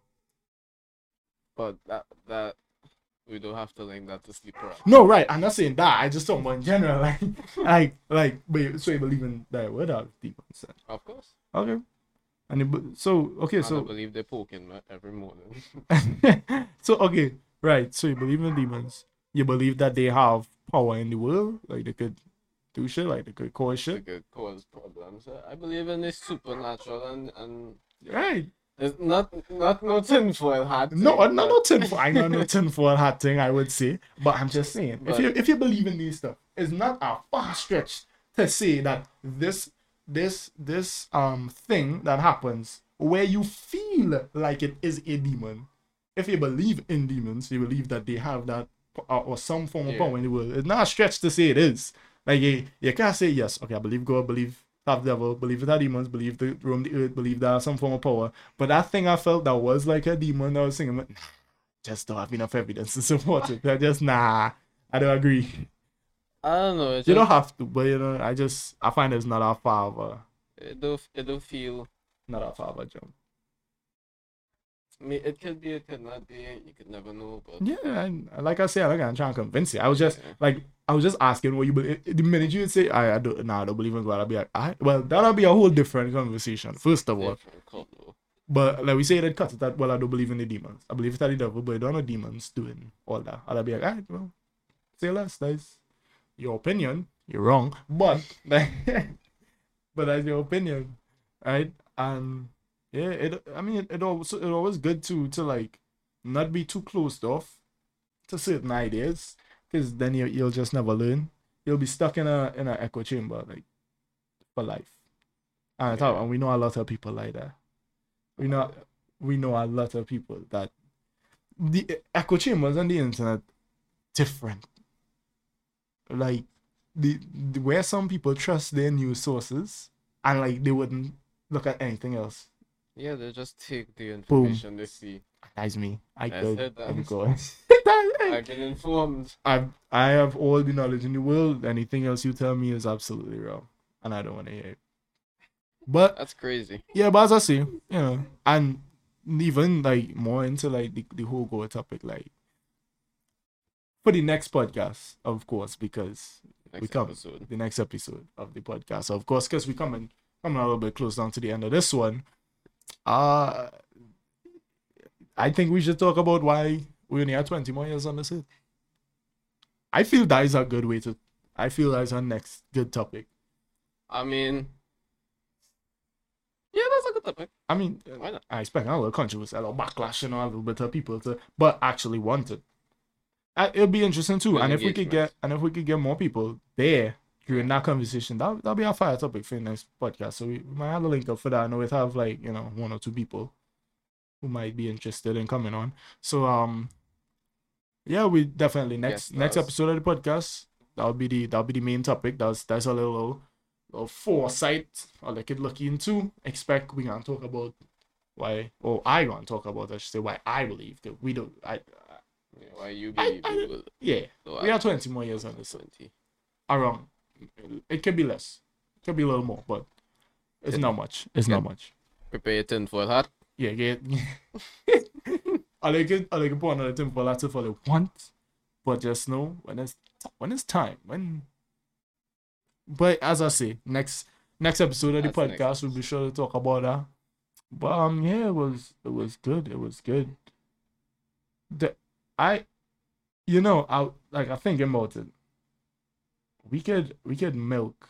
S2: But that that we don't have to link that to sleep.
S1: No, right. I'm not saying that. I just talking about in general, like, like, like. But so you believe in that word of demons? then.
S2: Of course.
S1: Okay. And be- so okay,
S2: I
S1: so
S2: believe they poke in me every morning.
S1: so okay, right. So you believe in demons. You believe that they have power in the world, like they could do shit, like they could cause
S2: They
S1: shit.
S2: could cause problems. I believe in the supernatural and and
S1: Right.
S2: it's not not no tinfoil hat.
S1: No,
S2: thing,
S1: no,
S2: but-
S1: no tinfoil. I know no tinfoil hat thing. I would say, but I'm just saying, if you if you believe in these stuff, it's not a far stretch to say that this this this um thing that happens where you feel like it is a demon. If you believe in demons, you believe that they have that uh, or some form of
S2: Yeah.
S1: power in the world. It's not a stretch to say it is. Like you, you can't say yes. Okay, I believe God, believe have devil, believe that demons, believe the roam the earth, believe that some form of power. But that thing I felt that was like a demon, I was thinking, nah, just don't have enough evidence to support it. I just nah, I don't agree.
S2: I don't know. It
S1: You don't have to, but you know, I just I find it's not that far of a
S2: it do it do feel.
S1: not that far of a jump.
S2: I mean, it could be, it could not be. You could never know. But
S1: Yeah, and like I said, I'm not gonna try and convince you. I was just
S2: Yeah.
S1: like I was just asking what you believe. The minute you would say I, I don't nah, I don't believe in God, I'll be like, I well that'll be a whole different conversation. First of all. But like we say that cut it that well I don't believe in the demons. I believe it's the devil, but I don't know demons doing all that. I'll be like, alright, well, say less, that's your opinion. You're wrong. But but that's your opinion. Right? And yeah, it I mean it, it always it always good to to like not be too closed off to certain ideas. Cause then you you'll just never learn. You'll be stuck in a in an echo chamber like for life. And, I thought,
S2: Yeah.
S1: and we know a lot of people like that. We know uh, we know a lot of people that the echo chambers on the internet different. Like the, the where some people trust their news sources and like they wouldn't look at anything else.
S2: Yeah, they just take the information they see.
S1: That's me. I
S2: I
S1: go.
S2: said that.
S1: I'm going.
S2: I've been informed.
S1: I've I have all the knowledge in the world. Anything else you tell me is absolutely wrong, and I don't want to hear it. But
S2: That's crazy.
S1: yeah, but as I say, you know, and even like more into like the, the whole go topic, like for the next podcast, of course, because
S2: Next
S1: we come
S2: episode.
S1: the next episode of the podcast, of course, because we coming coming a little bit close down to the end of this one. Uh I think we should talk about why we only have twenty more years on this. earth. I feel that is a good way to. I feel that is our next good topic.
S2: I mean, yeah, that's a good topic.
S1: I mean,
S2: Why not?
S1: I expect a little controversy, a little backlash, you know, a little bit of people to, but actually want it. It'll be interesting too, and if we could get, and if we could get more people there during that conversation, that that'll be our fire topic for the next podcast. So we, we might have a link up for that. I know it have like you know one or two people who might be interested in coming on. So um, yeah, we definitely next
S2: Yes,
S1: next episode of the podcast. That'll be the that'll be the main topic. That's that's a little little foresight or like it look into. Expect we gonna talk about why or I gonna talk about I should say why I believe that we don't I, I
S2: Yeah, why you
S1: I- I- yeah.
S2: So
S1: we
S2: I-
S1: have twenty more years on this
S2: 20.
S1: around. It could be less. It could be a little more but it's
S2: Yeah.
S1: not much. It's not much.
S2: Prepare your tinfoil hat.
S1: yeah get I like it I like it put another for lots of for the want but just know when it's when it's time when but as I say next next episode of the
S2: That's the
S1: podcast we'll be sure to talk about that. But um yeah it was it was good. It was good. The I you know I like I thinking about it we could we could milk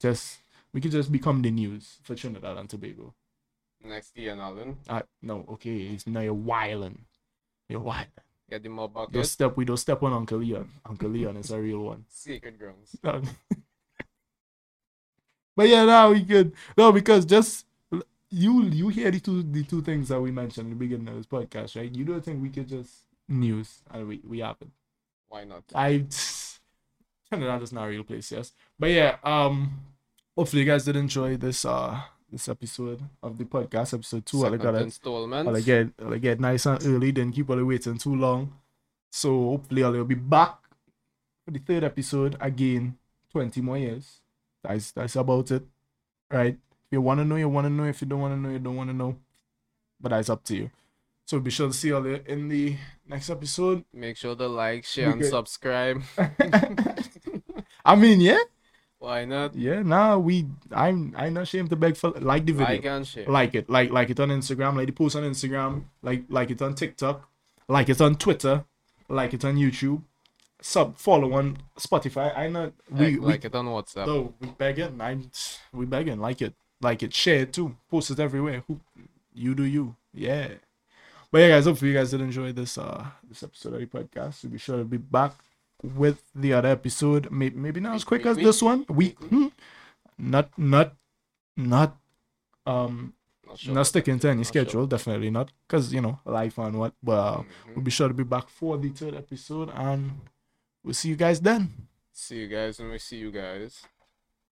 S1: just we could just become the news for Trinidad and Tobago
S2: Next year, Allen.
S1: I no, okay, it's now you're wilding. You're wilding.
S2: Get the mob
S1: Don't
S2: bucket.
S1: step we don't step on Uncle Leon. Uncle Leon is a real one.
S2: Sacred grounds.
S1: but yeah, now we could no because just you you hear the two the two things that we mentioned in the beginning of this podcast, right? You don't think we could just news and we we have it.
S2: Why not?
S1: I Trinidad is not a real place, yes. But yeah, um hopefully you guys did enjoy this uh this episode of the podcast, episode two. I
S2: Second
S1: got it.
S2: installment.
S1: I'll get I'll get nice and early, didn't keep all waiting too long. So hopefully I'll be back for the third episode again. Twenty more years. That's that's about it. Right? If you wanna know, you wanna know. If you don't wanna know, you don't wanna know. But that's up to you. So be sure to see you in the next episode.
S2: Make sure to like, share, and subscribe.
S1: I mean, yeah,
S2: Why not?
S1: yeah. Nah, we. I'm. I'm not ashamed to beg for like the video.
S2: Like and share.
S1: like it like like it on instagram like the post on instagram like like it on tiktok like it on twitter like it on youtube sub follow on spotify i not we,
S2: like,
S1: we
S2: like it on WhatsApp.
S1: no we begging i'm we begging like it like it share it too post it everywhere Who, you do you yeah but yeah guys hopefully you guys did enjoy this uh this episode of the podcast so be sure to be back with the other episode maybe, maybe not as quick as this one week hmm, not not not um
S2: Not sure
S1: not sticking to any
S2: Not sure.
S1: schedule, definitely not, because you know life and what. But uh,
S2: Mhm.
S1: we'll be sure to be back for the third episode, and we'll see you guys then.
S2: See you guys when we see you guys.